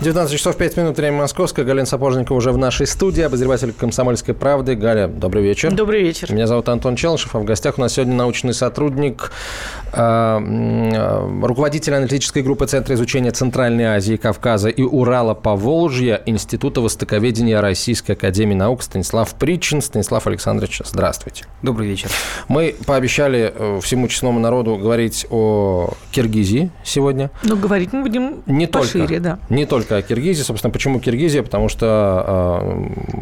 19 часов 5 минут, время московское. Галина Сапожникова уже в нашей студии, обозреватель «Комсомольской правды». Галя, добрый вечер. Добрый вечер. Меня зовут Антон Челышев, а в гостях у нас сегодня научный сотрудник, э, руководитель аналитической группы Центра изучения Центральной Азии, Кавказа и Урала по Волжье Института востоковедения Российской Академии Наук Станислав Причин. Станислав Александрович, здравствуйте. Добрый вечер. Мы пообещали э, всему честному народу говорить о Киргизии сегодня. Но говорить мы будем не пошире, только, да. Не только о Киргизии. Собственно, почему Киргизия? Потому что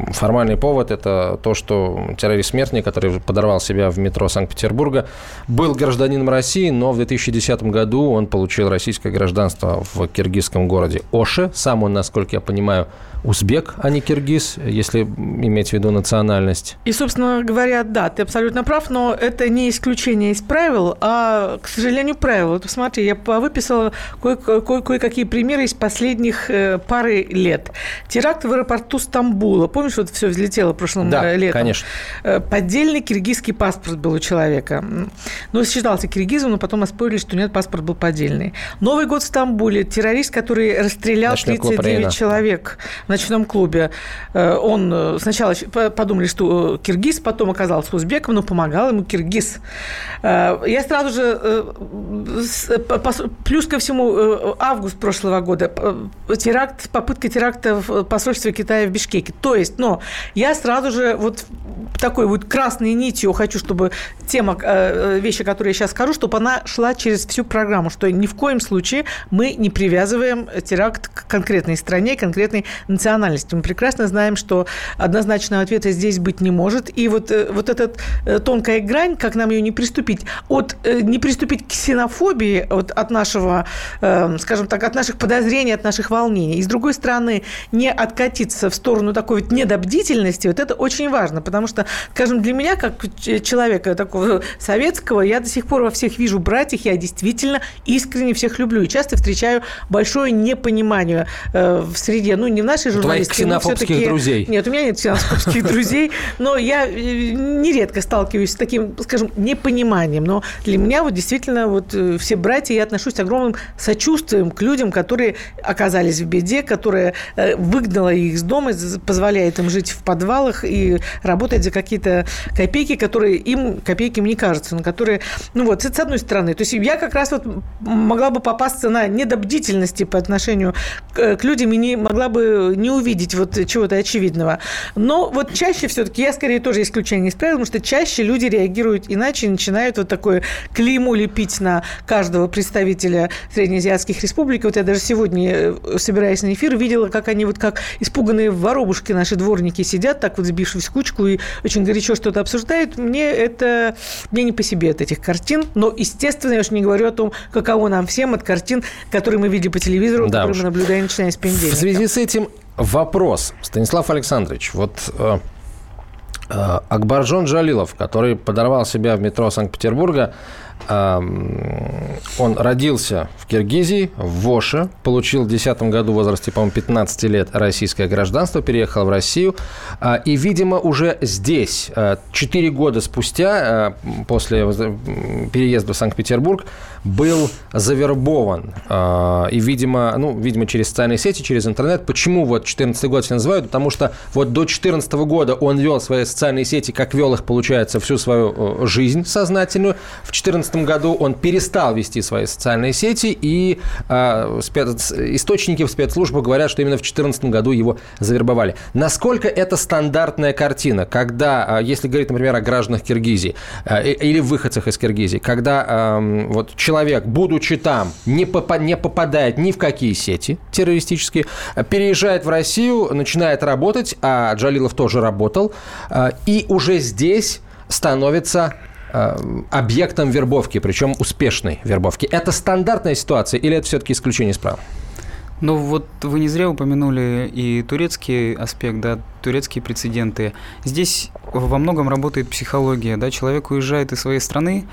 э, формальный повод – это то, что террорист-смертник, который подорвал себя в метро Санкт-Петербурга, был гражданином России, но в 2010 году он получил российское гражданство в киргизском городе Оше. Сам он, насколько я понимаю, узбек, а не киргиз, если иметь в виду национальность. И, собственно говоря, да, ты абсолютно прав, но это не исключение из правил, а, к сожалению, правило. Вот посмотри, я выписала кое- кое- кое-какие примеры из последних э, пары лет. Теракт в аэропорту Стамбула. Помнишь, вот все взлетело прошлым Да, э, летом? конечно. Э, Поддельный киргизский паспорт был у человека. Ну, считался киргизом, но потом оспорили, что нет, паспорт был поддельный. Новый год в Стамбуле. Террорист, который расстрелял Ночной клуб 39 «Рейна». человек в ночном клубе. Э, Он э, сначала подумали, что э, киргиз, потом оказался узбеком, но помогал ему киргиз. Я сразу же, плюс ко всему, август прошлого года, теракт, попытка теракта в посольстве Китая в Бишкеке. То есть, но я сразу же вот такой вот красной нитью хочу, чтобы тема, вещи, которые я сейчас скажу, чтобы она шла через всю программу, что ни в коем случае мы не привязываем теракт к конкретной стране, конкретной национальности. Мы прекрасно знаем, что однозначного ответа здесь быть не может. И вот, э, вот эта э, тонкая грань, как нам ее не приступить, от, э, не приступить к ксенофобии вот, от нашего, э, скажем так, от наших подозрений, от наших волнений. И с другой стороны, не откатиться в сторону такой вот недобдительности, вот это очень важно, потому что, скажем, для меня, как человека такого советского, я до сих пор во всех вижу братьев, я действительно искренне всех люблю. И часто встречаю большое непонимание в среде, ну, не в нашей Твоих журналистике, но ксенофобских друзей. Нет, у меня нет ксенофобских друзей, но я э, нередко сталкиваюсь с таким, скажем, непониманием. Но для меня вот действительно вот э, все братья, я отношусь с огромным сочувствием к людям, которые оказались в беде, которая э, выгнала их из дома, позволяет им жить в подвалах и работать за какие-то копейки, которые им, копейки мне кажется, на которые, ну вот, это с одной стороны. То есть я как раз вот могла бы попасться на недобдительности по отношению к людям и не могла бы не увидеть вот чего-то очевидного. Но вот чаще все-таки, я скорее тоже исключение из правил, потому что чаще люди реагируют иначе, начинают вот такое клеймо лепить на каждого представителя среднеазиатских республик. Вот я даже сегодня, э, собираясь на эфир, видела, как они вот как испуганные воробушки наши дворники сидят, так вот сбившись в кучку и очень горячо что-то обсуждают. Мне это, мне не по себе от этих картин, но, естественно, я уж не говорю о том, каково нам всем от картин, которые мы видели по телевизору, Да которые уж. мы наблюдаем, начиная с В понедельника. связи с этим вопрос. Станислав Александрович, вот э, э, Акбаржон Джалилов, который подорвал себя в метро Санкт-Петербурга, эм, он родился в Киргизии, в Воше, получил в 2010 году в возрасте, по-моему, 15 лет российское гражданство, переехал в Россию. а, И, видимо, уже здесь, 4 года спустя, э, после переезда в Санкт-Петербург, был завербован. а, И, видимо, ну, видимо, через социальные сети, через интернет. Почему вот 14 год все называют? Потому что вот до 14 года он вел свои социальные сети, как вел их, получается, всю свою э, жизнь сознательную. В 2014 году он перестал вести свои социальные сети, и а, источники в спецслужбах говорят, что именно в 2014 году его завербовали. Насколько это стандартная картина, когда, а, если говорить, например, о гражданах Киргизии и- или выходцах из Киргизии, когда вот человек, будучи там, не, попа- не попадает ни в какие сети террористические, переезжает в Россию, начинает работать, а Джалилов тоже работал, а, и уже здесь становится а, объектом вербовки, причем успешной вербовки. Это стандартная ситуация или это все-таки исключение из правил? Ну вот вы не зря упомянули и турецкий аспект, да, турецкие прецеденты. Здесь во многом работает психология. Да? Человек уезжает из своей страны,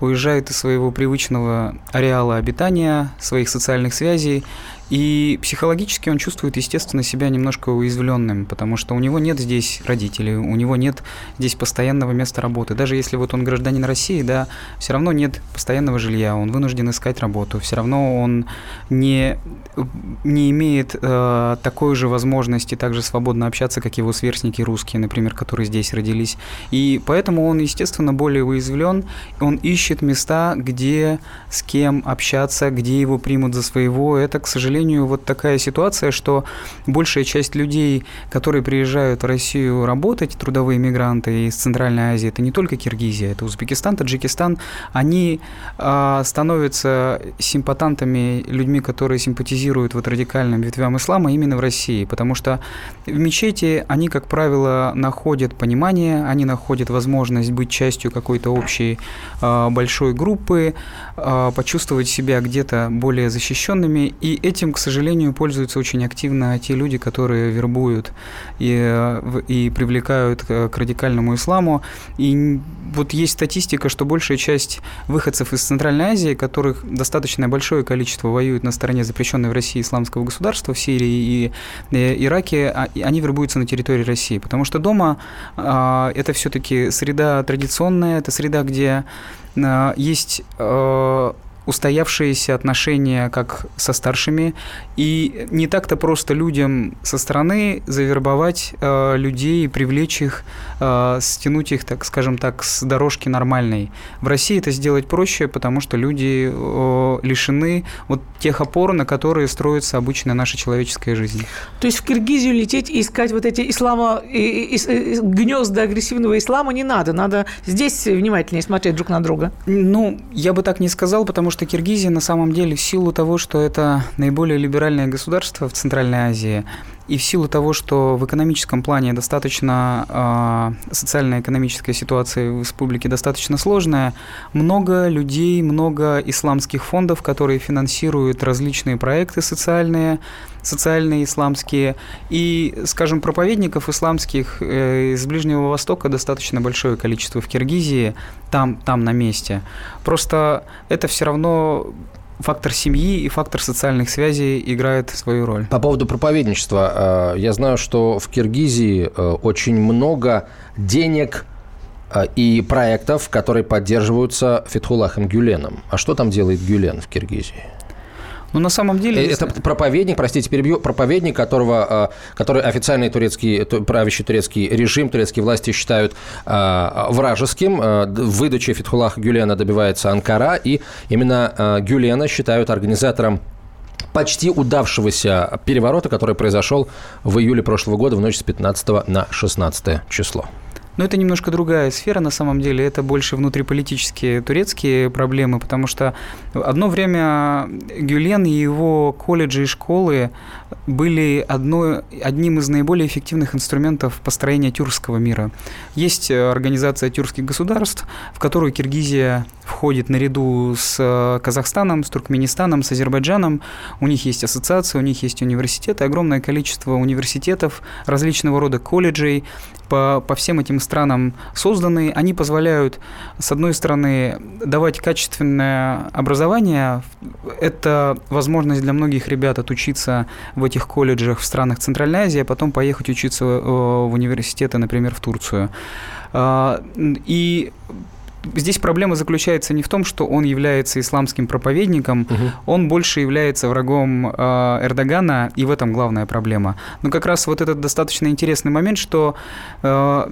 уезжает из своего привычного ареала обитания, своих социальных связей, и психологически он чувствует, естественно, себя немножко уязвленным, потому что у него нет здесь родителей, у него нет здесь постоянного места работы. Даже если вот он гражданин России, да, все равно нет постоянного жилья, он вынужден искать работу, все равно он не, не имеет э, такой же возможности также свободно общаться, как его сверстники русские, например, которые здесь родились. И поэтому он, естественно, более уязвлен, он ищет места, где с кем общаться, где его примут за своего. Это, к сожалению, сожалению, вот такая ситуация, что большая часть людей, которые приезжают в Россию работать, трудовые мигранты из Центральной Азии, это не только Киргизия, это Узбекистан, Таджикистан, они а, становятся симпатантами, людьми, которые симпатизируют вот радикальным ветвям ислама именно в России, потому что в мечети они, как правило, находят понимание, они находят возможность быть частью какой-то общей а, большой группы, а, почувствовать себя где-то более защищенными, и этим этим, к сожалению, пользуются очень активно те люди, которые вербуют и, и привлекают к радикальному исламу. И вот есть статистика, что большая часть выходцев из Центральной Азии, которых достаточно большое количество воюют на стороне запрещенной в России исламского государства, в Сирии и Ираке, а, они вербуются на территории России. Потому что дома а, это все-таки среда традиционная, это среда, где есть устоявшиеся отношения как со старшими, и не так-то просто людям со стороны завербовать э, людей, привлечь их, э, стянуть их, так скажем так, с дорожки нормальной. В России это сделать проще, потому что люди э, лишены вот тех опор, на которые строится обычная наша человеческая жизнь. То есть в Киргизию лететь и искать вот эти ислама, и, и, и, гнезда агрессивного ислама не надо, надо здесь внимательнее смотреть друг на друга. Ну, я бы так не сказал, потому что что Киргизия на самом деле в силу того, что это наиболее либеральное государство в Центральной Азии, и в силу того, что в экономическом плане достаточно э, социально-экономическая ситуация в республике достаточно сложная, много людей, много исламских фондов, которые финансируют различные проекты социальные, социальные исламские, и, скажем, проповедников исламских э, из Ближнего Востока достаточно большое количество в Киргизии, там, там на месте. Просто это все равно фактор семьи и фактор социальных связей играет свою роль. По поводу проповедничества. Э, я знаю, что в Киргизии э, очень много денег э, и проектов, которые поддерживаются Фетхулахом Гюленом. А что там делает Гюлен в Киргизии? Ну, на самом деле... Это если... проповедник, простите, перебью, проповедник, которого, который официальный турецкий, правящий турецкий режим, турецкие власти считают вражеским. Выдачи Фетхулаха Гюлена добивается Анкара, и именно Гюлена считают организатором почти удавшегося переворота, который произошел в июле прошлого года в ночь с 15 на 16 число. Но это немножко другая сфера на самом деле. Это больше внутриполитические турецкие проблемы, потому что одно время Гюлен и его колледжи и школы были одной, одним из наиболее эффективных инструментов построения тюркского мира. Есть организация тюркских государств, в которую Киргизия входит наряду с э, Казахстаном, с Туркменистаном, с Азербайджаном. У них есть ассоциации, у них есть университеты, огромное количество университетов, различного рода колледжей по, по всем этим странам созданы. Они позволяют, с одной стороны, давать качественное образование. Это возможность для многих ребят отучиться в этих колледжах в странах Центральной Азии, а потом поехать учиться э, в университеты, например, в Турцию. А, и здесь проблема заключается не в том, что он является исламским проповедником, угу. он больше является врагом э, Эрдогана, и в этом главная проблема. Но как раз вот этот достаточно интересный момент, что э,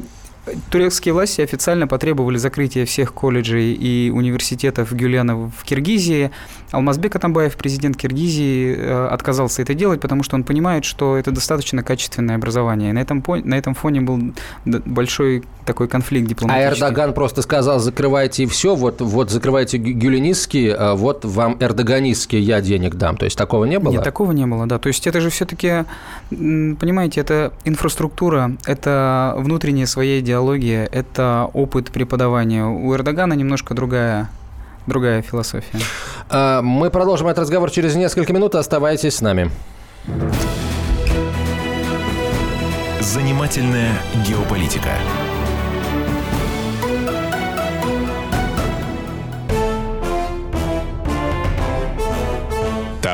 Турецкие власти официально потребовали закрытия всех колледжей и университетов Гюлена в Киргизии. Алмазбек Атамбаев, президент Киргизии, э, отказался это делать, потому что он понимает, что это достаточно качественное образование. И на этом, на этом фоне был большой такой конфликт дипломатический. А Эрдоган просто сказал, закрывайте все, вот, вот закрывайте гюленистские, а вот вам эрдоганистские я денег дам. То есть такого не было? Нет, такого не было, да. То есть это же все-таки, понимаете, это инфраструктура, это внутренняя своя идеология, это опыт преподавания. У Эрдогана немножко другая другая философия. А, мы продолжим этот разговор через несколько минут. Оставайтесь с нами. Занимательная геополитика.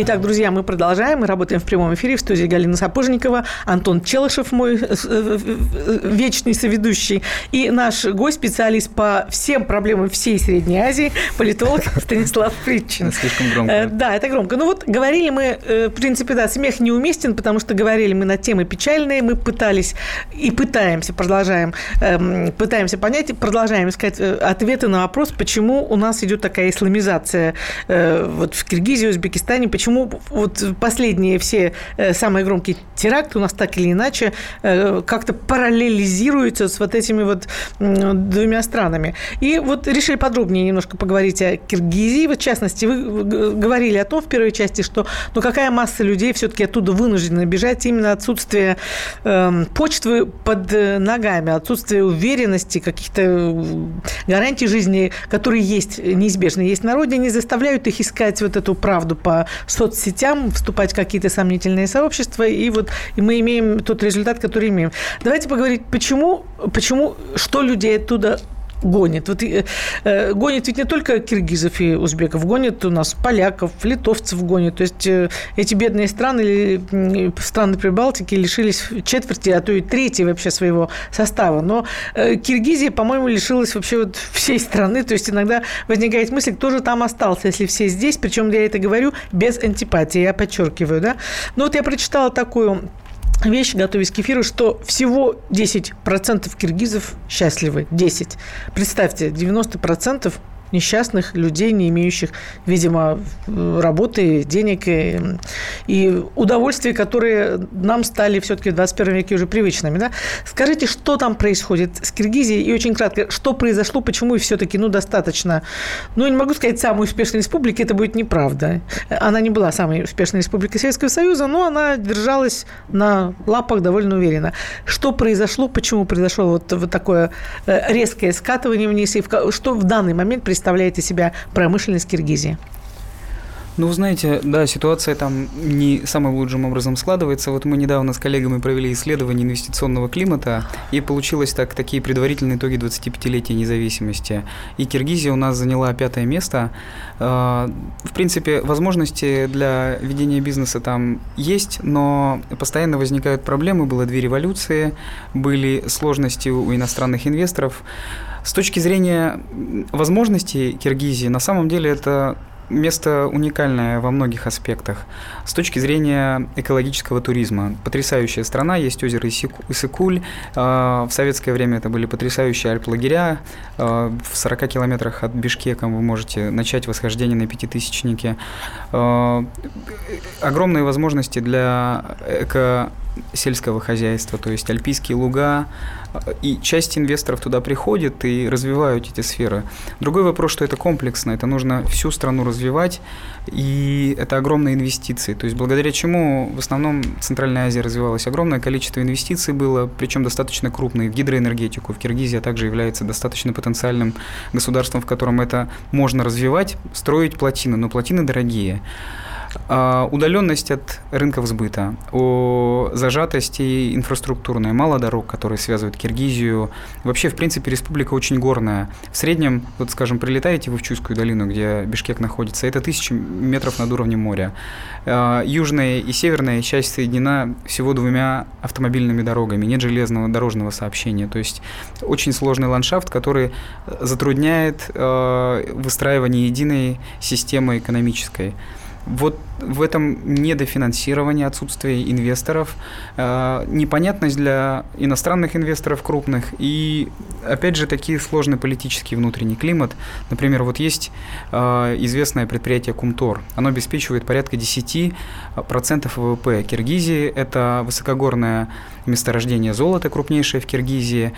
Итак, друзья, мы продолжаем. Мы работаем в прямом эфире в студии Галина Сапожникова, Антон Челышев, мой э, э, э, вечный соведущий, и наш гость, специалист по всем проблемам всей Средней Азии, политолог Станислав Фридчин. Слишком громко. Да, это громко. Ну вот говорили мы, в принципе, да, смех неуместен, потому что говорили мы на темы печальные, мы пытались и пытаемся, продолжаем, эм, пытаемся понять, продолжаем искать ответы на вопрос, почему у нас идет такая исламизация вот в Киргизии, Узбекистане, почему почему вот последние все э, самые громкие теракты у нас так или иначе э, как-то параллелизируются с вот этими вот двумя странами. И вот решили подробнее немножко поговорить о Киргизии. В частности, вы говорили о том в первой части, что ну какая масса людей все-таки оттуда вынуждена бежать именно отсутствие э, почвы под э, ногами, отсутствие уверенности, каких-то гарантий жизни, которые есть неизбежно. Есть на родине, не заставляют их искать вот эту правду по соцсетям, вступать в какие-то сомнительные сообщества, и вот и мы имеем тот результат, который имеем. Давайте поговорить, почему, почему что людей оттуда гонит. Вот, э, э, гонит ведь не только киргизов и узбеков, гонит у нас поляков, литовцев гонит. То есть э, эти бедные страны, или страны Прибалтики лишились четверти, а то и трети вообще своего состава. Но э, Киргизия, по-моему, лишилась вообще вот всей страны. То есть иногда возникает мысль, кто же там остался, если все здесь. Причем я это говорю без антипатии, я подчеркиваю. Да? Но вот я прочитала такую вещь, готовясь к эфиру, что всего 10% киргизов счастливы. 10. Представьте, 90% несчастных людей, не имеющих, видимо, работы, денег и, и удовольствий, которые нам стали все-таки в 21 веке уже привычными. Да? Скажите, что там происходит с Киргизией и очень кратко, что произошло, почему и все-таки ну, достаточно, ну, не могу сказать, самой успешной республики, это будет неправда. Она не была самой успешной республикой Советского Союза, но она держалась на лапах довольно уверенно. Что произошло, почему произошло вот, вот такое э, резкое скатывание вниз, и что в данный момент происходит представляет из себя промышленность Киргизии? Ну, знаете, да, ситуация там не самым лучшим образом складывается. Вот мы недавно с коллегами провели исследование инвестиционного климата, и получилось так, такие предварительные итоги 25-летия независимости. И Киргизия у нас заняла пятое место. А, в принципе, возможности для ведения бизнеса там есть, но постоянно возникают проблемы. Было две революции, были сложности у иностранных инвесторов. С точки зрения возможностей Киргизии, на самом деле это место уникальное во многих аспектах. С точки зрения экологического туризма. Потрясающая страна, есть озеро Исыкуль. А, в советское время это были потрясающие альп-лагеря. А, в 40 километрах от Бишкека вы можете начать восхождение на пятитысячнике. А, огромные возможности для эко сельского хозяйства, то есть альпийские луга, и часть инвесторов туда приходит и развивают эти сферы. Другой вопрос, что это комплексно, это нужно всю страну развивать, и это огромные инвестиции. То есть благодаря чему в основном Центральная Азия развивалась. Огромное количество инвестиций было, причем достаточно крупные, в гидроэнергетику. В Киргизии также является достаточно потенциальным государством, в котором это можно развивать, строить плотины, но плотины дорогие. А, удаленность от рынков сбыта, о зажатости инфраструктурной, мало дорог, которые связывают Киргизию. Вообще, в принципе, республика очень горная. В среднем, вот, скажем, прилетаете вы в Чуйскую долину, где Бишкек находится, это тысячи метров над уровнем моря. А, южная и северная часть соединена всего двумя автомобильными дорогами, нет железного дорожного сообщения. То есть очень сложный ландшафт, который затрудняет а, выстраивание единой системы экономической. Вот в этом недофинансирование, отсутствие инвесторов, э, непонятность для иностранных инвесторов крупных и, опять же, такие сложный политический внутренний климат. Например, вот есть э, известное предприятие Кумтор. Оно обеспечивает порядка 10% ВВП Киргизии. Это высокогорное месторождение золота, крупнейшее в Киргизии.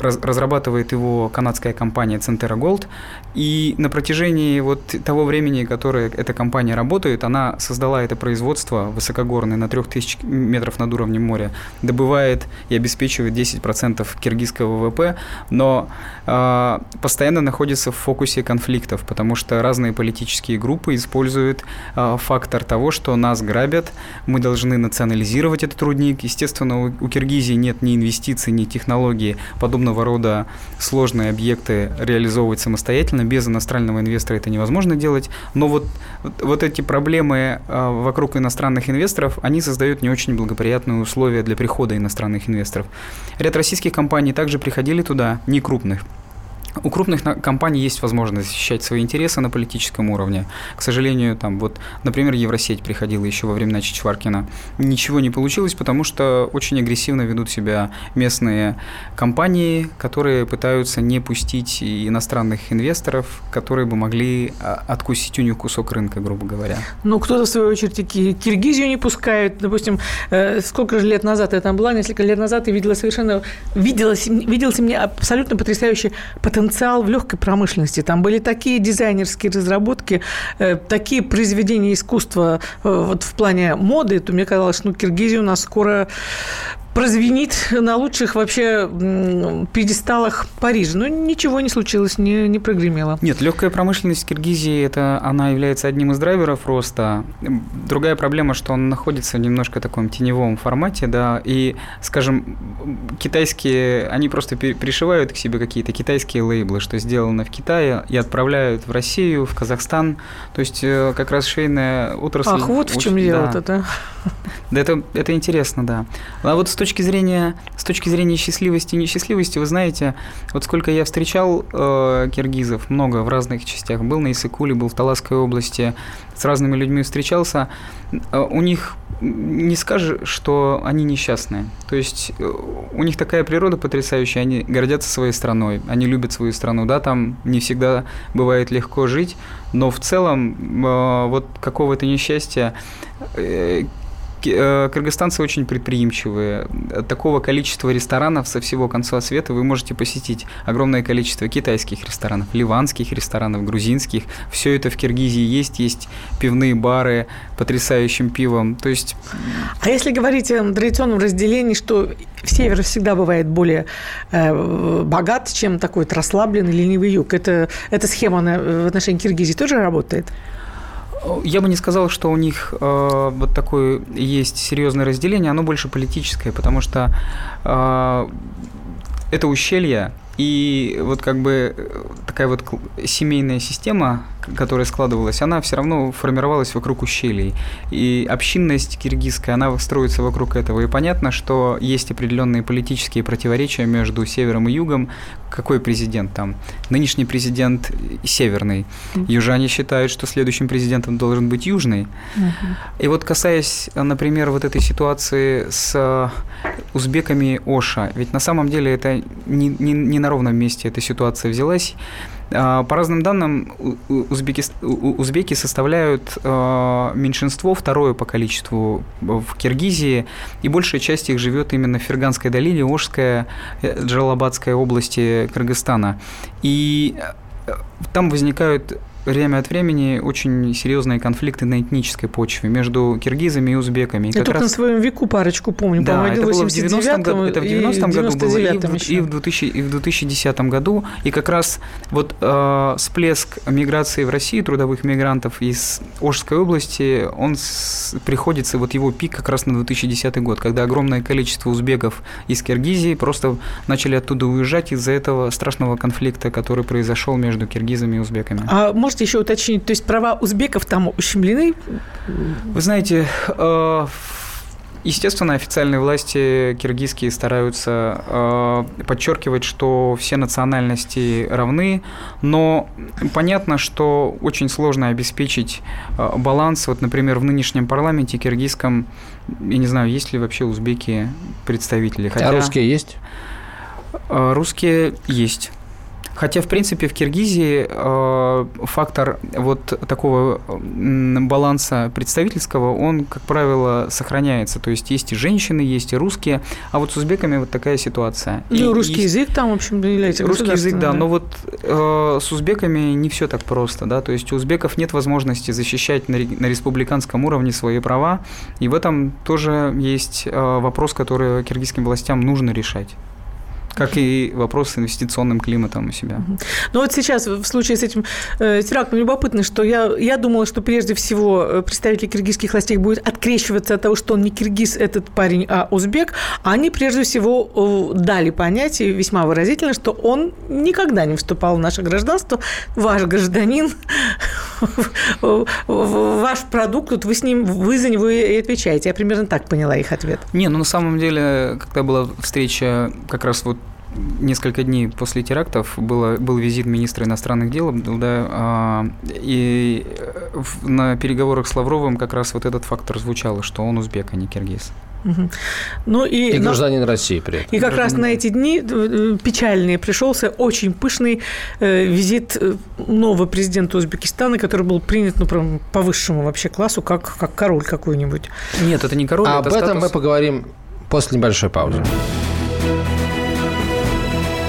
разрабатывает его канадская компания Centera Gold. И на протяжении вот того времени, которое эта компания работает, она создала это производство высокогорное на 3000 метров над уровнем моря, добывает и обеспечивает 10% киргизского ВВП, но э, постоянно находится в фокусе конфликтов, потому что разные политические группы используют э, фактор того, что нас грабят, мы должны национализировать этот рудник. Естественно, у, у Киргизии нет ни инвестиций, ни технологий. Подобного рода сложные объекты реализовывать самостоятельно, без иностранного инвестора это невозможно делать, но вот, вот эти проблемы а, вокруг иностранных инвесторов, они создают не очень благоприятные условия для прихода иностранных инвесторов. Ряд российских компаний также приходили туда, не крупных, у крупных компаний есть возможность защищать свои интересы на политическом уровне. К сожалению, там вот, например, Евросеть приходила еще во времена Чичваркина. Ничего не получилось, потому что очень агрессивно ведут себя местные компании, которые пытаются не пустить иностранных инвесторов, которые бы могли а, откусить у них кусок рынка, грубо говоря. Ну, кто-то, в свою очередь, и Киргизию не пускает. Допустим, э, сколько же лет назад я там была, несколько лет назад, и видела совершенно, виделось, виделся мне абсолютно потрясающий потенциал потенциал в легкой промышленности. Там были такие дизайнерские разработки, э, такие произведения искусства э, вот в плане моды, то мне казалось, ну, Киргизия у нас скоро прозвенит на лучших вообще пьедесталах Парижа. Но ничего не случилось, не, не прогремело. Нет, легкая промышленность Киргизии, это, она является одним из драйверов роста. Другая проблема, что он находится в немножко таком теневом формате, да, и, скажем, китайские, они просто пришивают к себе какие-то китайские лейблы, что сделано в Китае, и отправляют в Россию, в Казахстан. То есть э, как раз швейная отрасль... Ах, вот в чем дело да. это. Да, это, это интересно, да. А вот с точки зрения, с точки зрения счастливости и несчастливости, вы знаете, вот сколько я встречал э, киргизов, много в разных частях, был на Исыкуле, был в Таласской области, с разными людьми встречался, э, у них не скажешь, что они несчастные. То есть э, у них такая природа потрясающая, они гордятся своей страной, они любят свою страну. Да, там не всегда бывает легко жить, но в целом э, вот какого-то несчастья э, Э, кыргызстанцы очень предприимчивые. Такого количества ресторанов со всего конца света вы можете посетить. Огромное количество китайских ресторанов, ливанских ресторанов, грузинских. Все это в Киргизии есть. Есть пивные бары потрясающим пивом. То есть... А если говорить о традиционном разделении, что в север всегда бывает более э, богат, чем такой вот расслабленный, ленивый юг. Это, эта схема на, в отношении Киргизии тоже работает? Я бы не сказал, что у них э, вот такое есть серьезное разделение, оно больше политическое, потому что э, это ущелье, и вот как бы такая вот семейная система, которая складывалась, она все равно формировалась вокруг ущелий. И общинность киргизская, она строится вокруг этого. И понятно, что есть определенные политические противоречия между севером и югом. Какой президент там? Нынешний президент северный. Южане считают, что следующим президентом должен быть южный. И вот касаясь, например, вот этой ситуации с узбеками Оша, ведь на самом деле это не, не, не на ровном месте эта ситуация взялась. А, по разным данным, узбеки, узбеки составляют а, меньшинство, второе по количеству в Киргизии, и большая часть их живет именно в Ферганской долине, Ошская, э, Джалабадской области Кыргызстана. И э, там возникают время от времени очень серьезные конфликты на этнической почве между киргизами и узбеками. И Я только раз... на своем веку парочку помню, да, это было в 90-м году, это в 90 году было, и в, и, в 2000, и в 2010 году, и как раз вот э, всплеск миграции в Россию трудовых мигрантов из Ожской области, он с, приходится, вот его пик как раз на 2010 год, когда огромное количество узбеков из Киргизии просто начали оттуда уезжать из-за этого страшного конфликта, который произошел между киргизами и узбеками. А может можете еще уточнить, то есть права узбеков там ущемлены? Вы знаете, э, Естественно, официальные власти киргизские стараются э, подчеркивать, что все национальности равны, но понятно, что очень сложно обеспечить э, баланс. Вот, например, в нынешнем парламенте киргизском, я не знаю, есть ли вообще узбеки представители. Хотя... А русские есть? Русские есть. Хотя, в принципе, в Киргизии э, фактор вот такого баланса представительского, он, как правило, сохраняется. То есть есть и женщины, есть и русские, а вот с узбеками вот такая ситуация. Ну, и русский есть... язык там, в общем, является Русский язык, да, да, но вот э, с узбеками не все так просто, да, то есть у узбеков нет возможности защищать на, на республиканском уровне свои права, и в этом тоже есть э, вопрос, который киргизским властям нужно решать как и вопрос с инвестиционным климатом у себя. Ну вот сейчас в случае с этим э, терактом любопытно, что я, я думала, что прежде всего э, представители киргизских властей будут открещиваться от того, что он не киргиз, этот парень, а узбек, а они прежде всего э, дали понять, и весьма выразительно, что он никогда не вступал в наше гражданство, ваш гражданин, ваш продукт, вот вы с ним, вы за него и отвечаете. Я примерно так поняла их ответ. Не, ну на самом деле, когда была встреча как раз вот несколько дней после терактов было, был визит министра иностранных дел, да, а, и на переговорах с Лавровым как раз вот этот фактор звучал, что он узбек, а не киргиз. Ну и, и гражданин на... России при этом. И как раз на эти дни э, печальные пришелся очень пышный э, визит э, нового президента Узбекистана, который был принят ну, прям по высшему вообще классу, как, как король какой-нибудь. Нет, это не король, а это Об статус... этом мы поговорим после небольшой паузы.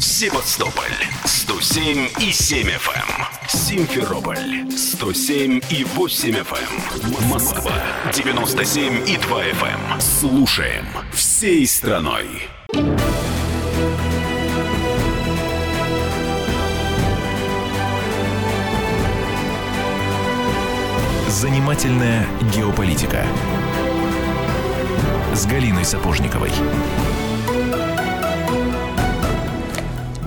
Севастополь 107 и 7 FM. Симферополь 107 и 8 FM. Москва 97 и 2 FM. Слушаем всей страной. Занимательная геополитика с Галиной Сапожниковой.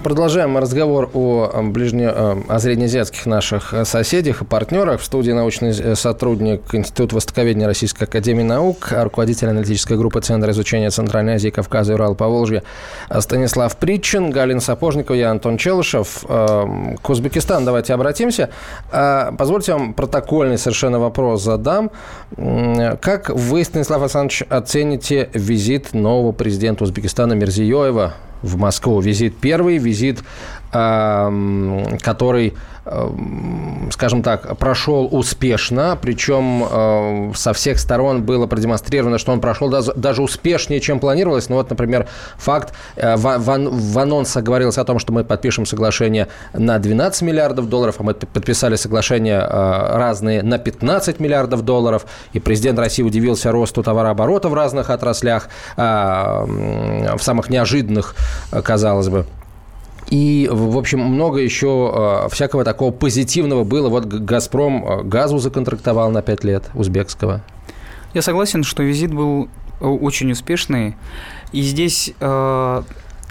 Продолжаем разговор о, ближне... о среднеазиатских наших соседях и партнерах. В студии научный э, сотрудник Института Востоковедения Российской Академии Наук, руководитель аналитической группы Центра изучения Центральной Азии, Кавказа и Урала Поволжья Станислав Причин, Галина Сапожникова, я Антон Челышев. К Узбекистану давайте обратимся. А, позвольте вам протокольный совершенно вопрос задам. Как вы, Станислав Александрович, оцените визит нового президента Узбекистана Мирзиёева в Москву. Визит первый, визит, который скажем так, прошел успешно, причем э, со всех сторон было продемонстрировано, что он прошел даже успешнее, чем планировалось. Ну вот, например, факт, э, в, в анонсах говорилось о том, что мы подпишем соглашение на 12 миллиардов долларов, а мы подписали соглашения э, разные на 15 миллиардов долларов, и президент России удивился росту товарооборота в разных отраслях, в самых неожиданных, казалось бы. И, в общем, много еще э, всякого такого позитивного было. Вот «Газпром» э, газу законтрактовал на 5 лет узбекского. Я согласен, что визит был э, очень успешный. И здесь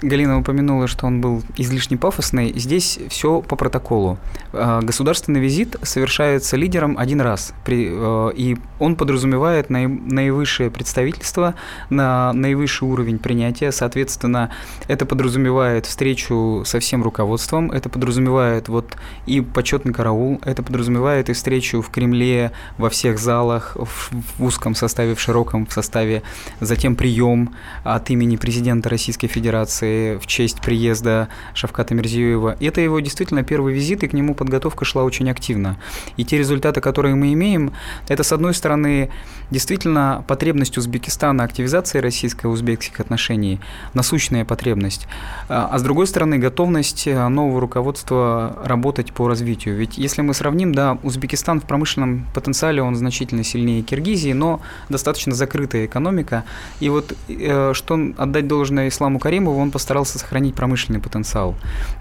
Галина упомянула, что он был излишне пафосный. Здесь все по протоколу. А, государственный визит совершается лидером один раз, э, и он подразумевает наивысшее представительство на наивысший уровень принятия. Соответственно, это подразумевает встречу со всем руководством, это подразумевает вот и почетный караул, это подразумевает и встречу в Кремле, во всех залах, в узком составе, в широком составе, затем прием от имени президента Российской Федерации, в честь приезда Шавката Мирзиёева. Это его действительно первый визит, и к нему подготовка шла очень активно. И те результаты, которые мы имеем, это, с одной стороны, действительно потребность Узбекистана активизации российско-узбекских отношений, насущная потребность, а, а с другой стороны, готовность э, нового руководства работать по развитию. Ведь если мы сравним, да, Узбекистан в промышленном потенциале, он значительно сильнее Киргизии, но достаточно закрытая экономика. И вот э, что отдать должное Исламу Каримову, он по постарался сохранить промышленный потенциал.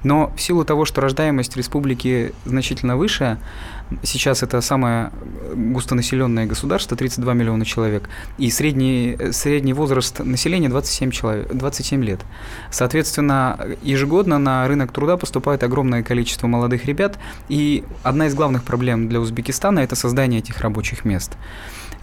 Но в силу того, что рождаемость республики значительно выше, сейчас это самое густонаселенное государство, 32 миллиона человек, и средний, средний возраст населения 27, человек, 27 лет. Соответственно, ежегодно на рынок труда поступает огромное количество молодых ребят, и одна из главных проблем для Узбекистана – это создание этих рабочих мест.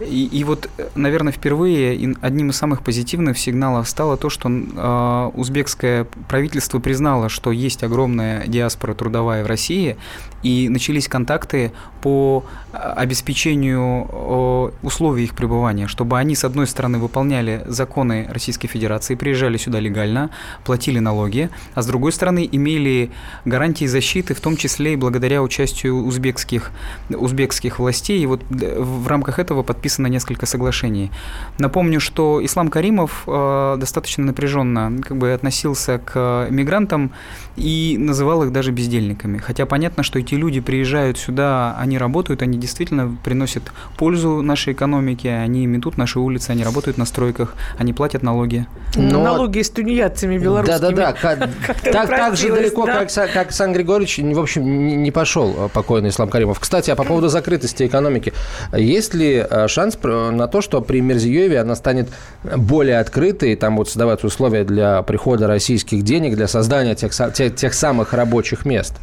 И, и вот, наверное, впервые одним из самых позитивных сигналов стало то, что э, узбекское правительство признало, что есть огромная диаспора трудовая в России, и начались контакты по а, обеспечению э, условий их пребывания, чтобы они, с одной стороны, выполняли законы Российской Федерации, приезжали сюда легально, платили налоги, а с другой стороны, имели гарантии защиты, в том числе и благодаря участию узбекских, узбекских властей. И вот в рамках этого подписано несколько соглашений. Напомню, что Ислам Каримов э, достаточно напряженно как бы относился к мигрантам и называл их даже бездельниками. Хотя понятно, что эти люди приезжают сюда, они работают, они действительно приносят пользу нашей экономике, они метут наши улицы, они работают на стройках, они платят налоги. Но... Налоги с тунеядцами белорусскими. Да-да-да, так, так же далеко, да? как, как Сан Григорьевич, в общем, не пошел э, покойный Ислам Каримов. Кстати, а по поводу закрытости экономики, есть ли э, шанс на то, что при Мерзиеве она станет более открытой, там вот создавать условия для прихода российских денег, для создания тех, тех, тех самых рабочих мест?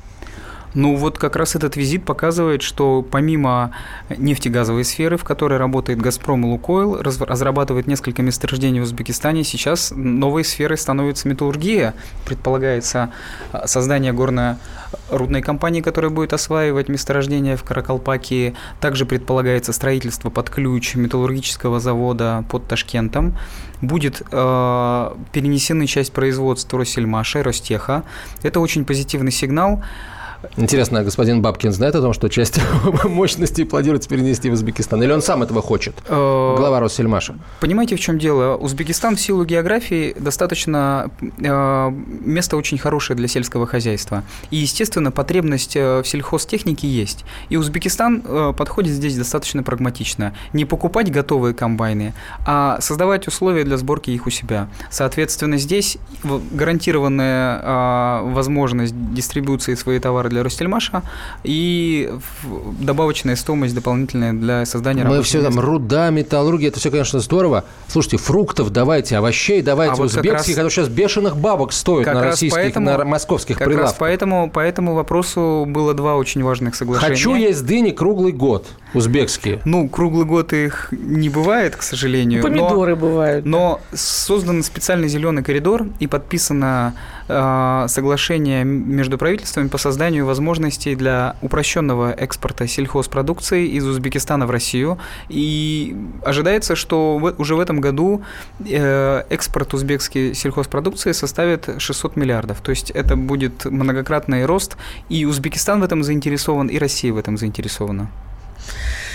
Ну вот как раз этот визит показывает, что помимо нефтегазовой сферы, в которой работает «Газпром» и «Лукойл», разрабатывает несколько месторождений в Узбекистане, сейчас новой сферой становится металлургия. Предполагается а, создание горно-рудной компании, которая будет осваивать месторождения в Каракалпакии. Также предполагается строительство под ключ металлургического завода под Ташкентом. Будет э, перенесены часть производства Россельмаша Ростеха. Это очень позитивный сигнал. Интересно, господин Бабкин знает о том, что часть мощности планируется перенести в Узбекистан? Или он сам этого хочет? Э, Глава Россельмаша. Понимаете, в чем дело? Узбекистан в силу географии достаточно э, место очень хорошее для сельского хозяйства. И, естественно, потребность э, в сельхозтехнике есть. И Узбекистан подходит здесь достаточно прагматично. Не покупать готовые комбайны, а создавать условия для сборки их у себя. Соответственно, здесь гарантированная возможность дистрибуции своих товаров товары для Ростельмаша и добавочная стоимость дополнительная для создания Мы все там, руда, металлургия, это все, конечно, здорово. Слушайте, фруктов давайте, овощей давайте, а узбекских, вот раз, которые сейчас бешеных бабок стоят на российских, поэтому, на московских как прилавках. Раз поэтому, по этому вопросу было два очень важных соглашения. Хочу есть дыни круглый год, узбекские. Ну, круглый год их не бывает, к сожалению. Помидоры но, бывают. Но создан специальный зеленый коридор и подписано соглашение между правительствами по созданию созданию возможностей для упрощенного экспорта сельхозпродукции из Узбекистана в Россию. И ожидается, что уже в этом году э, экспорт узбекской сельхозпродукции составит 600 миллиардов. То есть это будет многократный рост, и Узбекистан в этом заинтересован, и Россия в этом заинтересована.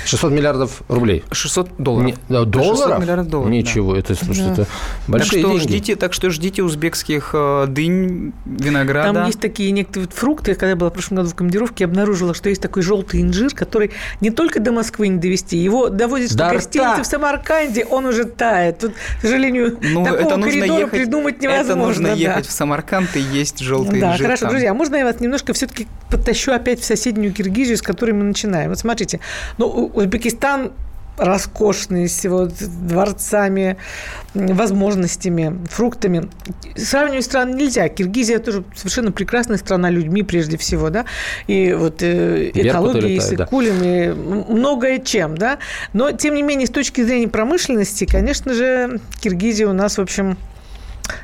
600 миллиардов рублей. 600 долларов. Не, да, долларов? 600 миллиардов долларов. Ничего, да. это, слушайте, да. это большие так что деньги. Ждите, так что ждите узбекских э, дынь, винограда. Там есть такие некоторые фрукты. Когда я была в прошлом году в командировке, я обнаружила, что есть такой желтый инжир, который не только до Москвы не довести, его доводят до гостиницы в Самарканде, он уже тает. Тут, к сожалению, ну, такого это нужно коридора ехать, придумать невозможно. Это нужно да. ехать в Самарканд и есть желтый да, инжир. Да, хорошо, там. друзья, можно я вас немножко все-таки подтащу опять в соседнюю Киргизию, с которой мы начинаем? Вот смотрите, ну, Узбекистан роскошные с его дворцами, возможностями, фруктами. Сравнивать страны нельзя. Киргизия тоже совершенно прекрасная страна людьми прежде всего, да, и вот э, экологией, с Икулем, да. многое чем, да. Но, тем не менее, с точки зрения промышленности, конечно же, Киргизия у нас, в общем,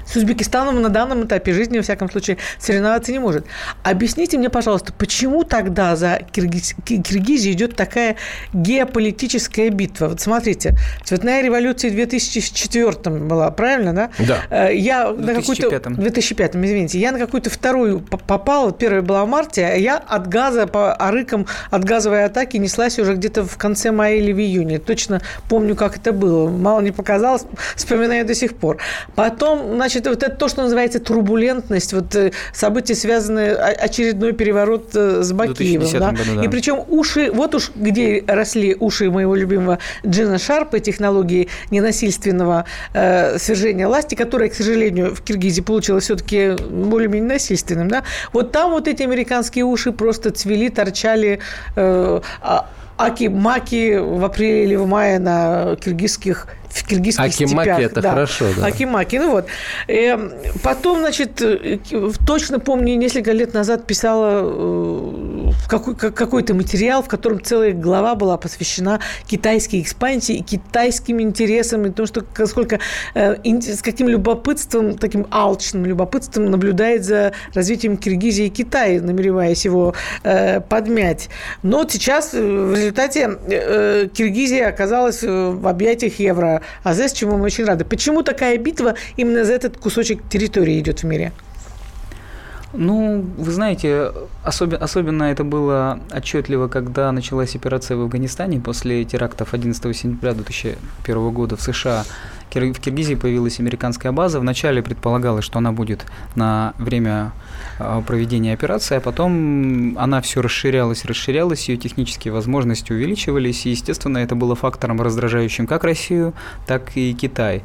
с Узбекистаном на данном этапе жизни, во всяком случае, соревноваться не может. Объясните мне, пожалуйста, почему тогда за Киргиз... Киргизию идет такая геополитическая битва? Вот смотрите, цветная революция в 2004 была, правильно, да? Да. Э, я на какую-то... В 2005, извините. Я на какую-то вторую попала, первая была в марте, а я от газа по арыкам, от газовой атаки неслась уже где-то в конце мая или в июне. Точно помню, как это было. Мало не показалось, вспоминаю до сих пор. Потом, значит, вот это то, что называется турбулентность, вот э, события, связанные, очередной переворот э, с Бакиевым. Да? Году, да. И причем уши, вот уж где росли уши моего любимого Джина Шарпа, технологии ненасильственного э, свержения власти, которая, к сожалению, в Киргизии получилась все-таки более-менее насильственным. Да? Вот там вот эти американские уши просто цвели, торчали, э, а, аки-маки в апреле или в мае на киргизских в киргизских Акимаки степях. это да. хорошо, да. Акимаки, ну вот. И эм, потом, значит, э, точно помню, несколько лет назад писала э, какой, какой-то материал, в котором целая глава была посвящена китайской экспансии и китайским интересам, и тому, что сколько, э, с каким любопытством, таким алчным любопытством наблюдает за развитием Киргизии и Китая, намереваясь его подмять. Но сейчас в результате Киргизия оказалась в объятиях Евро АЗС, чему мы очень рады. Почему такая битва именно за этот кусочек территории идет в мире? Ну, вы знаете, особенно, особенно это было отчетливо, когда началась операция в Афганистане после терактов 11 сентября 2001 года в США. В Киргизии появилась американская база. Вначале предполагалось, что она будет на время проведения операции, а потом она все расширялась, расширялась, ее технические возможности увеличивались, и, естественно, это было фактором раздражающим как Россию, так и Китай.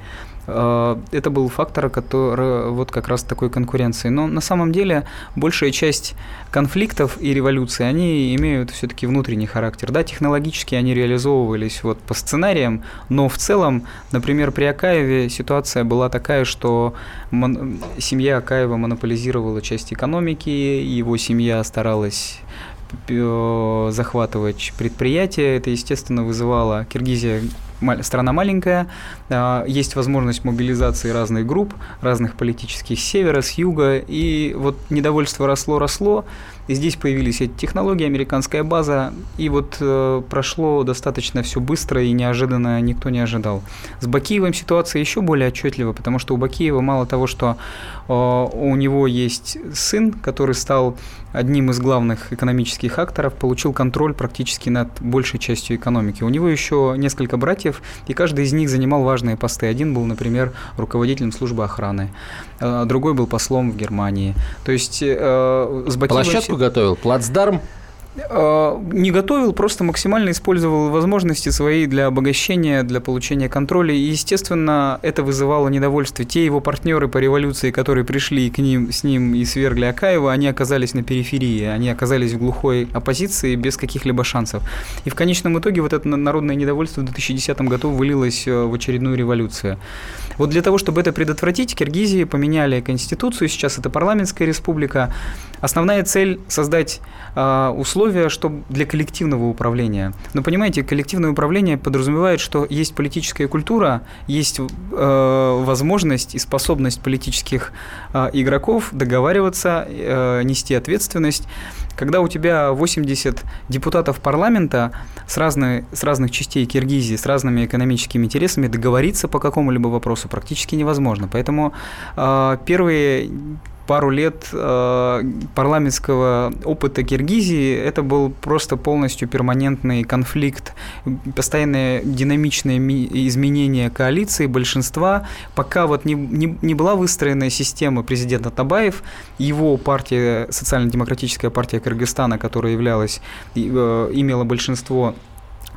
Э, это был фактор, который вот как раз такой конкуренции. Но на самом деле большая часть конфликтов и революций, они имеют все-таки внутренний характер. Да, технологически они реализовывались вот по сценариям, но в целом, например, при Акаеве ситуация была такая, что семья Акаева монополизировала часть экономики, его семья старалась э, захватывать предприятия. Это, естественно, вызывало Киргизия страна маленькая, а, есть возможность мобилизации разных групп, разных политических с севера, с юга, и вот недовольство росло-росло, и здесь появились эти технологии, американская база, и вот э, прошло достаточно все быстро и неожиданно никто не ожидал. С Бакиевым ситуация еще более отчетлива, потому что у Бакиева мало того, что э, у него есть сын, который стал одним из главных экономических акторов, получил контроль практически над большей частью экономики. У него еще несколько братьев, и каждый из них занимал важные посты. Один был, например, руководителем службы охраны, э, другой был послом в Германии. То есть э, с. Площадку готовил, плацдарм не готовил, просто максимально использовал возможности свои для обогащения, для получения контроля. И, естественно, это вызывало недовольство. Те его партнеры по революции, которые пришли к ним, с ним и свергли Акаева, они оказались на периферии, они оказались в глухой оппозиции без каких-либо шансов. И в конечном итоге вот это народное недовольство в 2010 году вылилось э, в очередную революцию. Вот для того, чтобы это предотвратить, Киргизии поменяли конституцию, сейчас это парламентская республика. Основная цель – создать э, условия чтобы для коллективного управления. Но понимаете, коллективное управление подразумевает, что есть политическая культура, есть э, возможность и способность политических э, игроков договариваться, э, нести ответственность. Когда у тебя 80 депутатов парламента с, разной, с разных частей Киргизии, с разными экономическими интересами, договориться по какому-либо вопросу практически невозможно. Поэтому э, первые пару лет э, парламентского опыта Киргизии. Это был просто полностью перманентный конфликт, постоянное динамичное изменение коалиции большинства, пока вот не, не, не была выстроена система президента Табаев, его партия, социально-демократическая партия Кыргызстана, которая являлась, э, имела большинство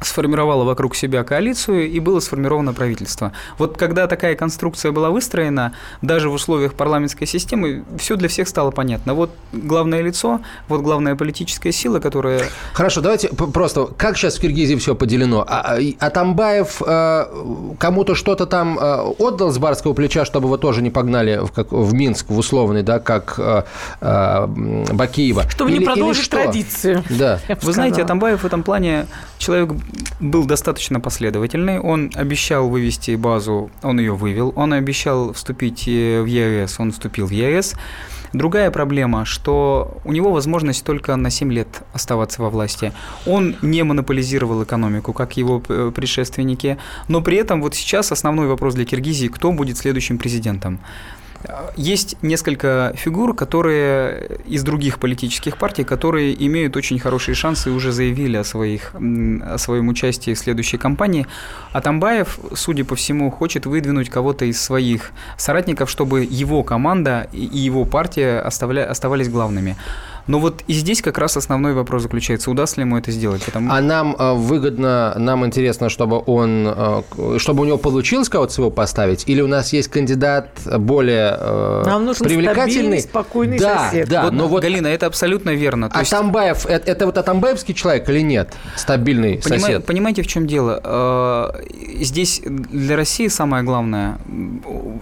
сформировала вокруг себя коалицию и было сформировано правительство. Вот когда такая конструкция была выстроена, даже в условиях парламентской системы, все для всех стало понятно. Вот главное лицо, вот главная политическая сила, которая... Хорошо, давайте просто, как сейчас в Киргизии все поделено? А, а Атамбаев э, кому-то что-то там э, отдал с барского плеча, чтобы его тоже не погнали в, как, в Минск, в условный, да, как э, э, Бакиева? Чтобы или, не продолжить традицию. Да. Вы знаете, Атамбаев в этом плане человек был достаточно последовательный. Он обещал вывести базу, он ее вывел. Он обещал вступить э, в ЕС, он вступил в ЕС. Другая проблема, что у него возможность только на 7 лет оставаться во власти. Он не монополизировал экономику, как его э, предшественники, но при этом вот сейчас основной вопрос для Киргизии, кто будет следующим президентом. Есть несколько фигур, которые из других политических партий, которые имеют очень хорошие шансы и уже заявили о, своих, о своем участии в следующей кампании. А Тамбаев, судя по всему, хочет выдвинуть кого-то из своих соратников, чтобы его команда и его партия оставля, оставались главными. Но вот и здесь как раз основной вопрос заключается, удастся ли ему это сделать. Потому... А нам э, выгодно, нам интересно, чтобы он, э, чтобы у него получилось кого-то своего поставить, или у нас есть кандидат более э, нам нужен привлекательный, спокойный да, сосед. Да, вот, но вот Галина, это абсолютно верно. То Атамбаев, есть... это, это вот Атамбаевский человек или нет? Стабильный Понимаете, сосед. Понимаете, в чем дело? Здесь для России самое главное,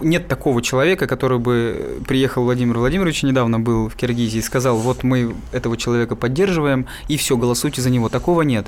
нет такого человека, который бы приехал Владимир Владимирович недавно был в Киргизии и сказал, вот мы мы этого человека поддерживаем, и все, голосуйте за него. Такого нет.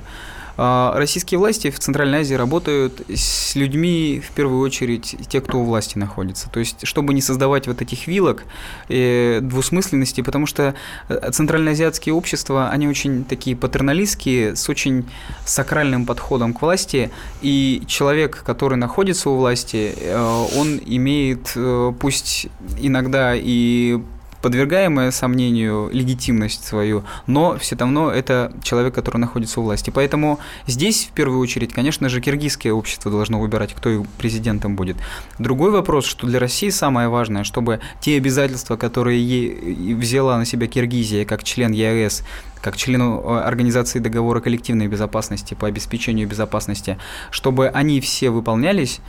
А, российские власти в Центральной Азии работают с людьми, в первую очередь, те, кто у власти находится. То есть, чтобы не создавать вот этих вилок, э, двусмысленности, потому что э, центральноазиатские общества, они очень такие патерналистские, с очень сакральным подходом к власти, и человек, который находится у власти, э, он имеет, пусть иногда и подвергаемая сомнению легитимность свою, но все равно это человек, который находится у власти. Поэтому здесь, в первую очередь, конечно же, киргизское общество должно выбирать, кто президентом будет. Другой вопрос, что для России самое важное, чтобы те обязательства, которые взяла на себя Киргизия как член ЕАЭС, как члену э, Организации договора коллективной безопасности по обеспечению безопасности, чтобы они все выполнялись,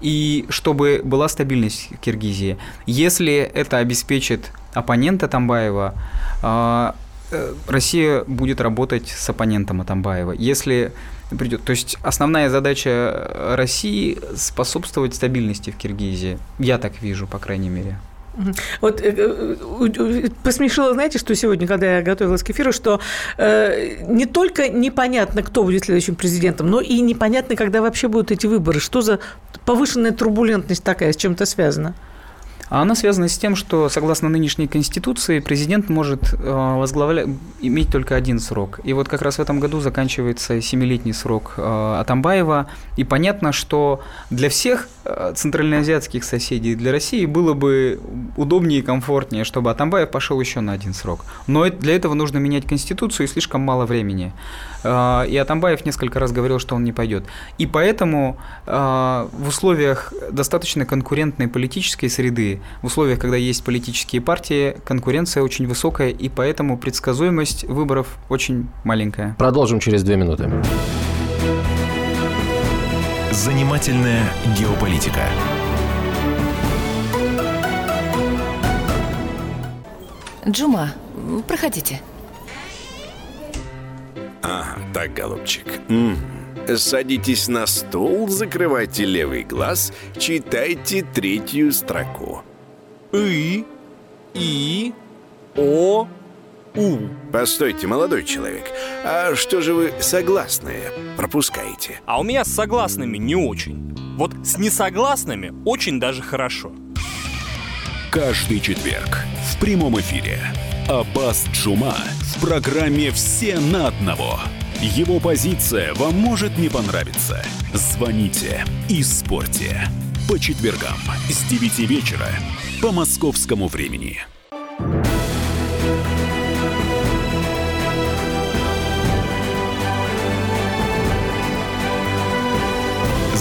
и чтобы была стабильность в Киргизии. Если это обеспечит оппонента Тамбаева, а, э, Россия будет работать с оппонентом Атамбаева. Если придет, то есть основная задача России способствовать стабильности в Киргизии. Я так вижу, по крайней мере. Вот э, э, посмешило, знаете, что сегодня, когда я готовилась к эфиру, что э, не только непонятно, кто будет следующим президентом, но и непонятно, когда вообще будут эти выборы. Что за повышенная турбулентность такая, с чем-то связана? А она связана с тем, что, согласно нынешней Конституции, президент может э, возглавлять, иметь только один срок. И вот как раз в этом году заканчивается семилетний срок Атамбаева. И понятно, что для всех центральноазиатских соседей, для России было бы удобнее и комфортнее, чтобы Атамбаев пошел еще на один срок. Но для этого нужно менять Конституцию, и слишком мало времени. И Атамбаев несколько раз говорил, что он не пойдет. И поэтому в условиях достаточно конкурентной политической среды в условиях, когда есть политические партии, конкуренция очень высокая, и поэтому предсказуемость выборов очень маленькая. Продолжим через две минуты. Занимательная геополитика. Джума, проходите. Ага, так, голубчик. М Садитесь на стул, закрывайте левый глаз, читайте третью строку. И, И, О, У. Постойте, молодой человек, а что же вы согласные пропускаете? А у меня с согласными не очень. Вот с несогласными очень даже хорошо. Каждый четверг в прямом эфире Аббас Джума в программе «Все на одного». Его позиция вам может не понравиться. Звоните и спорьте. По четвергам с 9 вечера по московскому времени.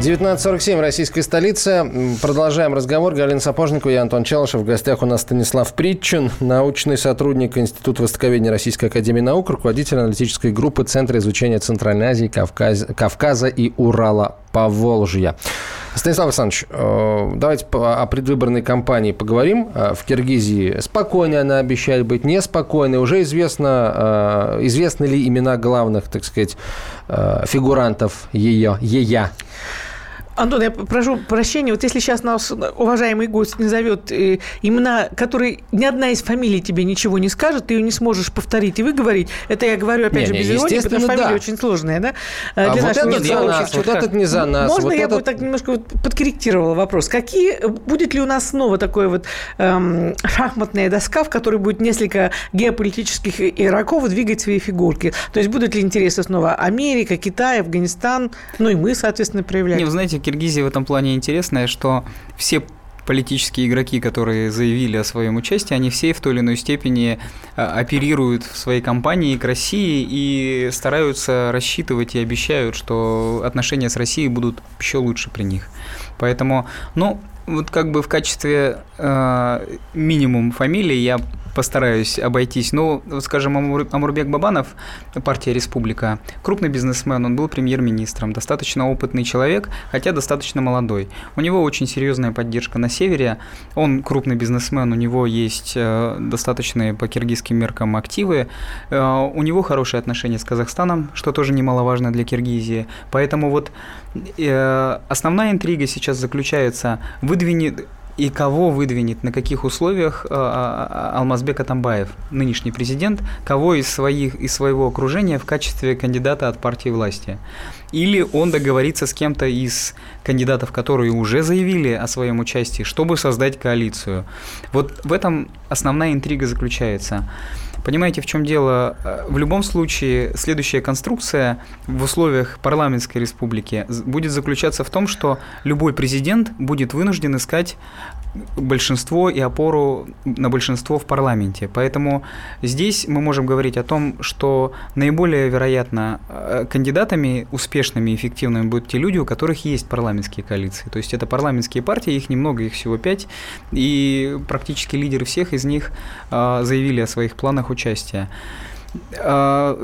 19.47, российская столица. Продолжаем разговор. Галина Сапожникова и Антон Челышев. В гостях у нас Станислав Притчин, научный сотрудник Института Востоковедения Российской Академии Наук, руководитель аналитической группы Центра изучения Центральной Азии, Кавказ... Кавказа и Урала Поволжья. Станислав Александрович, э, давайте о предвыборной кампании поговорим. Э, в Киргизии спокойно она обещает быть, неспокойной. Уже известно, э, известны ли имена главных, так сказать, фигурантов ее, ея? Антон, я прошу прощения, вот если сейчас нас уважаемый гость назовет э, имена, которые ни одна из фамилий тебе ничего не скажет, ты ее не сможешь повторить и выговорить, это я говорю, опять Не, же, не, без иронии, потому что фамилия да. очень сложная, да? А для вот этот за сообщества. нас, вот этот не за нас. Можно вот я этот... бы так немножко вот подкорректировала вопрос? Какие, будет ли у нас снова такое вот эм, шахматная доска, в которой будет несколько геополитических игроков двигать свои фигурки? То есть будут ли интересы снова Америка, Китай, Афганистан, ну и мы, соответственно, проявлять? Не, вы знаете, Киргизия в этом плане интересная, что все политические игроки, которые заявили о своем участии, они все в той или иной степени а, оперируют в своей кампании к России и стараются рассчитывать и обещают, что отношения с Россией будут еще лучше при них. Поэтому, ну, вот как бы в качестве э, минимум фамилии я постараюсь обойтись. Ну, вот, скажем, Амур- Амурбек Бабанов, партия «Республика», крупный бизнесмен, он был премьер-министром, достаточно опытный человек, хотя достаточно молодой. У него очень серьезная поддержка на севере, он крупный бизнесмен, у него есть э, достаточные по киргизским меркам активы, э, у него хорошие отношения с Казахстаном, что тоже немаловажно для Киргизии. Поэтому вот э, основная интрига сейчас заключается, выдвинет и кого выдвинет, на каких условиях э, а, Алмазбек Атамбаев, нынешний президент, кого из, своих, из своего окружения в качестве кандидата от партии власти. Или он договорится с кем-то из кандидатов, которые уже заявили о своем участии, чтобы создать коалицию. Вот в этом основная интрига заключается. Понимаете, в чем дело? Э, В любом случае, следующая конструкция в условиях парламентской республики будет заключаться в том, что любой президент будет вынужден искать большинство и опору на большинство в парламенте. Поэтому здесь мы можем говорить о том, что наиболее вероятно э, кандидатами успешными и эффективными будут те люди, у которых есть парламентские коалиции. То есть это парламентские партии, их немного, их всего пять, и практически лидеры всех из них э, заявили о своих планах участия. А,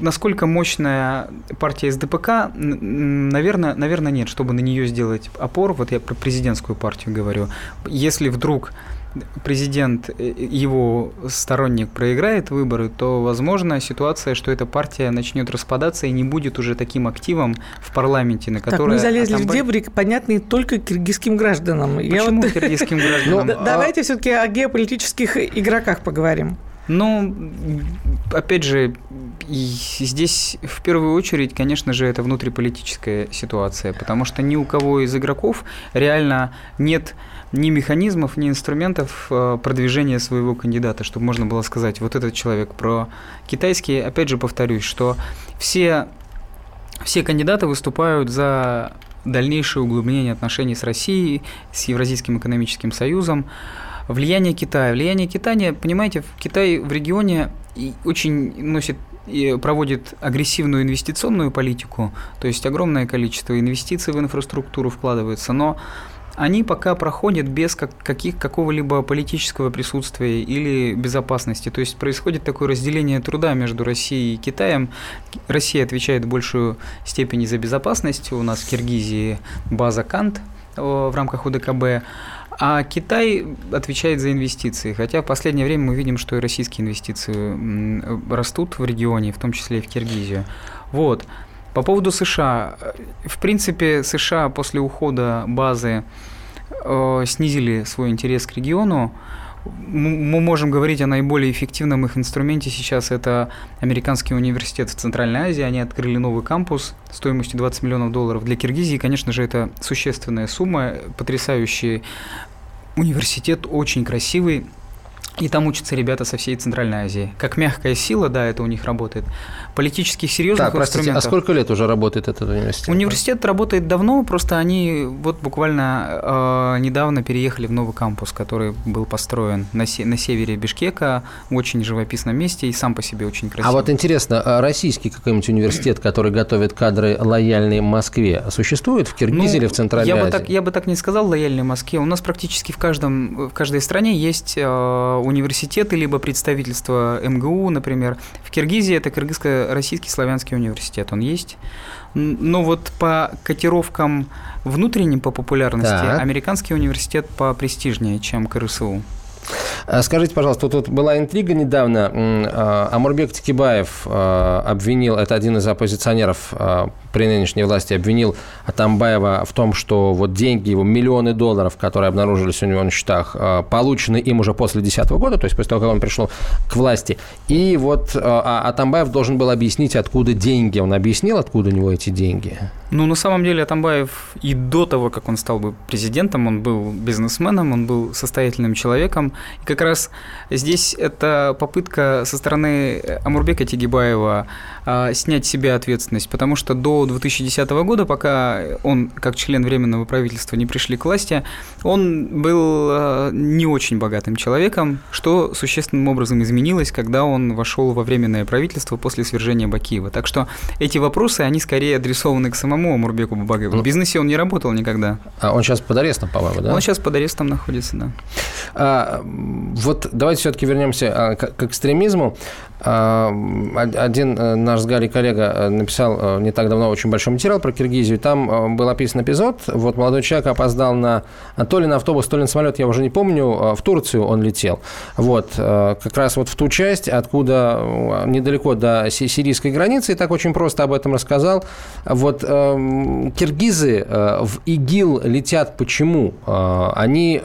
Насколько мощная партия СДПК, наверное, наверное, нет, чтобы на нее сделать опор, вот я про президентскую партию говорю, если вдруг президент, э, его сторонник проиграет выборы, то возможно ситуация, что эта партия начнет распадаться и не будет уже таким активом в парламенте, на Так, который... мы залезли в Атамбай- дебри, понятные только киргизским гражданам. Я Почему вот- киргизским гражданам? Да- Давайте все-таки о геополитических игроках поговорим. Ну, опять же, здесь в первую очередь, конечно же, это внутриполитическая ситуация, потому что ни у кого из игроков реально нет ни механизмов, ни инструментов э, продвижения своего кандидата, чтобы можно было сказать, вот этот человек про китайский, опять же повторюсь, что все, все кандидаты выступают за дальнейшее углубление отношений с Россией, с Евразийским экономическим союзом, Влияние Китая. Влияние Китая, понимаете, в Китай в регионе очень носит и проводит агрессивную инвестиционную политику, то есть огромное количество инвестиций в инфраструктуру вкладывается, но они пока проходят без как, каких, какого-либо политического присутствия или безопасности. То есть происходит такое разделение труда между Россией и Китаем. Россия отвечает в большую степени за безопасность. У нас в Киргизии база Кант в рамках УДКБ. А Китай отвечает за инвестиции. Хотя в последнее время мы видим, что и российские инвестиции растут в регионе, в том числе и в Киргизию. Вот. По поводу США. В принципе, США после ухода базы э, снизили свой интерес к региону. Мы можем говорить о наиболее эффективном их инструменте сейчас. Это Американский университет в Центральной Азии. Они открыли новый кампус стоимостью 20 миллионов долларов. Для Киргизии, конечно же, это существенная сумма, потрясающий университет, очень красивый. И там учатся ребята со всей Центральной Азии. Как мягкая сила, да, это у них работает. Политических серьезных Так, простите, а сколько лет уже работает этот университет? Университет работает давно, просто они вот буквально э, недавно переехали в новый кампус, который был построен на, се- на севере Бишкека, в очень живописном месте и сам по себе очень красивый. А вот интересно, а российский какой-нибудь университет, который готовит кадры лояльные Москве, существует в Киргизии или в Центральной Ну, я Азии? Бы так, я бы так не сказал лояльной Москве. У нас практически в, каждом, в каждой стране есть э, университеты, либо представительство МГУ, например. В Киргизии это Кыргызско-Российский славянский университет, он есть. Но вот по котировкам внутренним по популярности Так. американский университет попрестижнее, чем КРСУ. А Скажите, пожалуйста, тут, тут была интрига недавно. А, Амурбек Тикибаев а, обвинил, это один из оппозиционеров при нынешней власти обвинил Атамбаева в том, что вот деньги его, миллионы долларов, которые обнаружились у него на счетах, э, получены им уже после 2010 года, то есть после того, как он пришел к власти. И вот э, а Атамбаев должен был объяснить, откуда деньги. Он объяснил, откуда у него эти деньги? Ну, на самом деле, Атамбаев и до того, как он стал бы президентом, он был бизнесменом, он был состоятельным человеком. И как раз здесь это попытка со стороны Амурбека Тигибаева снять с себя ответственность, потому что до 2010 года, пока он, как член Временного правительства, не пришли к власти, он был а, не очень богатым человеком, что существенным образом изменилось, когда он вошел во Временное правительство после свержения Бакиева. Так что эти вопросы, они скорее адресованы к самому Амурбеку Бабагаеву. В бизнесе он не работал никогда. А он сейчас под арестом, по-моему, да? Он сейчас под арестом находится, да. А, вот давайте все-таки вернемся а, к экстремизму. А, один э, наш с Гарри коллега э, написал э, не так давно очень большой материал про Киргизию. Там был описан эпизод. Вот молодой человек опоздал на то ли на автобус, то ли на самолет, я уже не помню. В Турцию он летел. Вот. Как раз вот в ту часть, откуда недалеко до сирийской границы, и так очень просто об этом рассказал. Вот киргизы в ИГИЛ летят почему? Они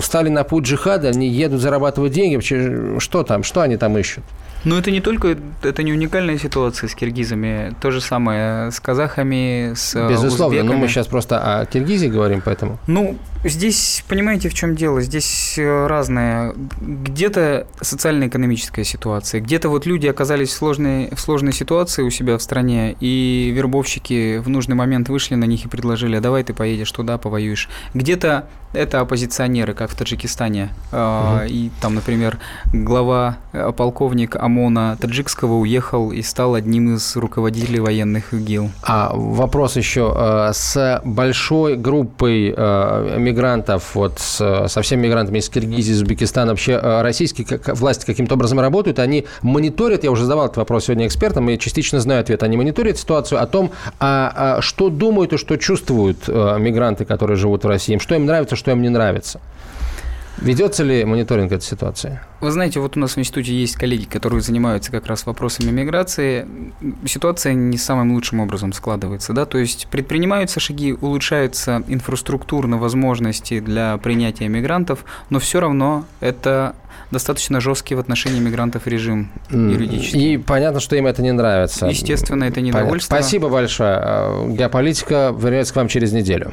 встали на путь джихада, они едут зарабатывать деньги. Что там? Что они там ищут? Но это не только, это не уникальная ситуация с киргизами, то же самое с казахами, с Безусловно, узбеками. но мы сейчас просто о Киргизии говорим, поэтому... Ну, здесь, понимаете, в чем дело? Здесь э, разное. Где-то социально-экономическая ситуация, где-то вот люди оказались в сложной, в сложной ситуации у себя в стране, и вербовщики в нужный момент вышли на них и предложили, а давай ты поедешь туда, повоюешь. Где-то это оппозиционеры, как в Таджикистане. Угу. И там, например, глава, э, полковник ОМОНа таджикского уехал и стал одним из руководителей военных ИГИЛ. А вопрос еще. С большой группой э, мигрантов, вот со всеми мигрантами из Киргизии, из Узбекистана, вообще российские власти каким-то образом работают, они мониторят, я уже задавал этот вопрос сегодня экспертам, и частично знаю ответ, они мониторят ситуацию о том, а, а что думают и что чувствуют мигранты, которые живут в России, что им нравится, что им не нравится. Ведется ли мониторинг этой ситуации? Вы знаете, вот у нас в институте есть коллеги, которые занимаются как раз вопросами миграции. Ситуация не самым лучшим образом складывается, да, то есть предпринимаются шаги, улучшаются инфраструктурно возможности для принятия мигрантов, но все равно это достаточно жесткий в отношении мигрантов режим юридический. И понятно, что им это не нравится. Естественно, это недовольство. Спасибо большое. Геополитика вернется к вам через неделю.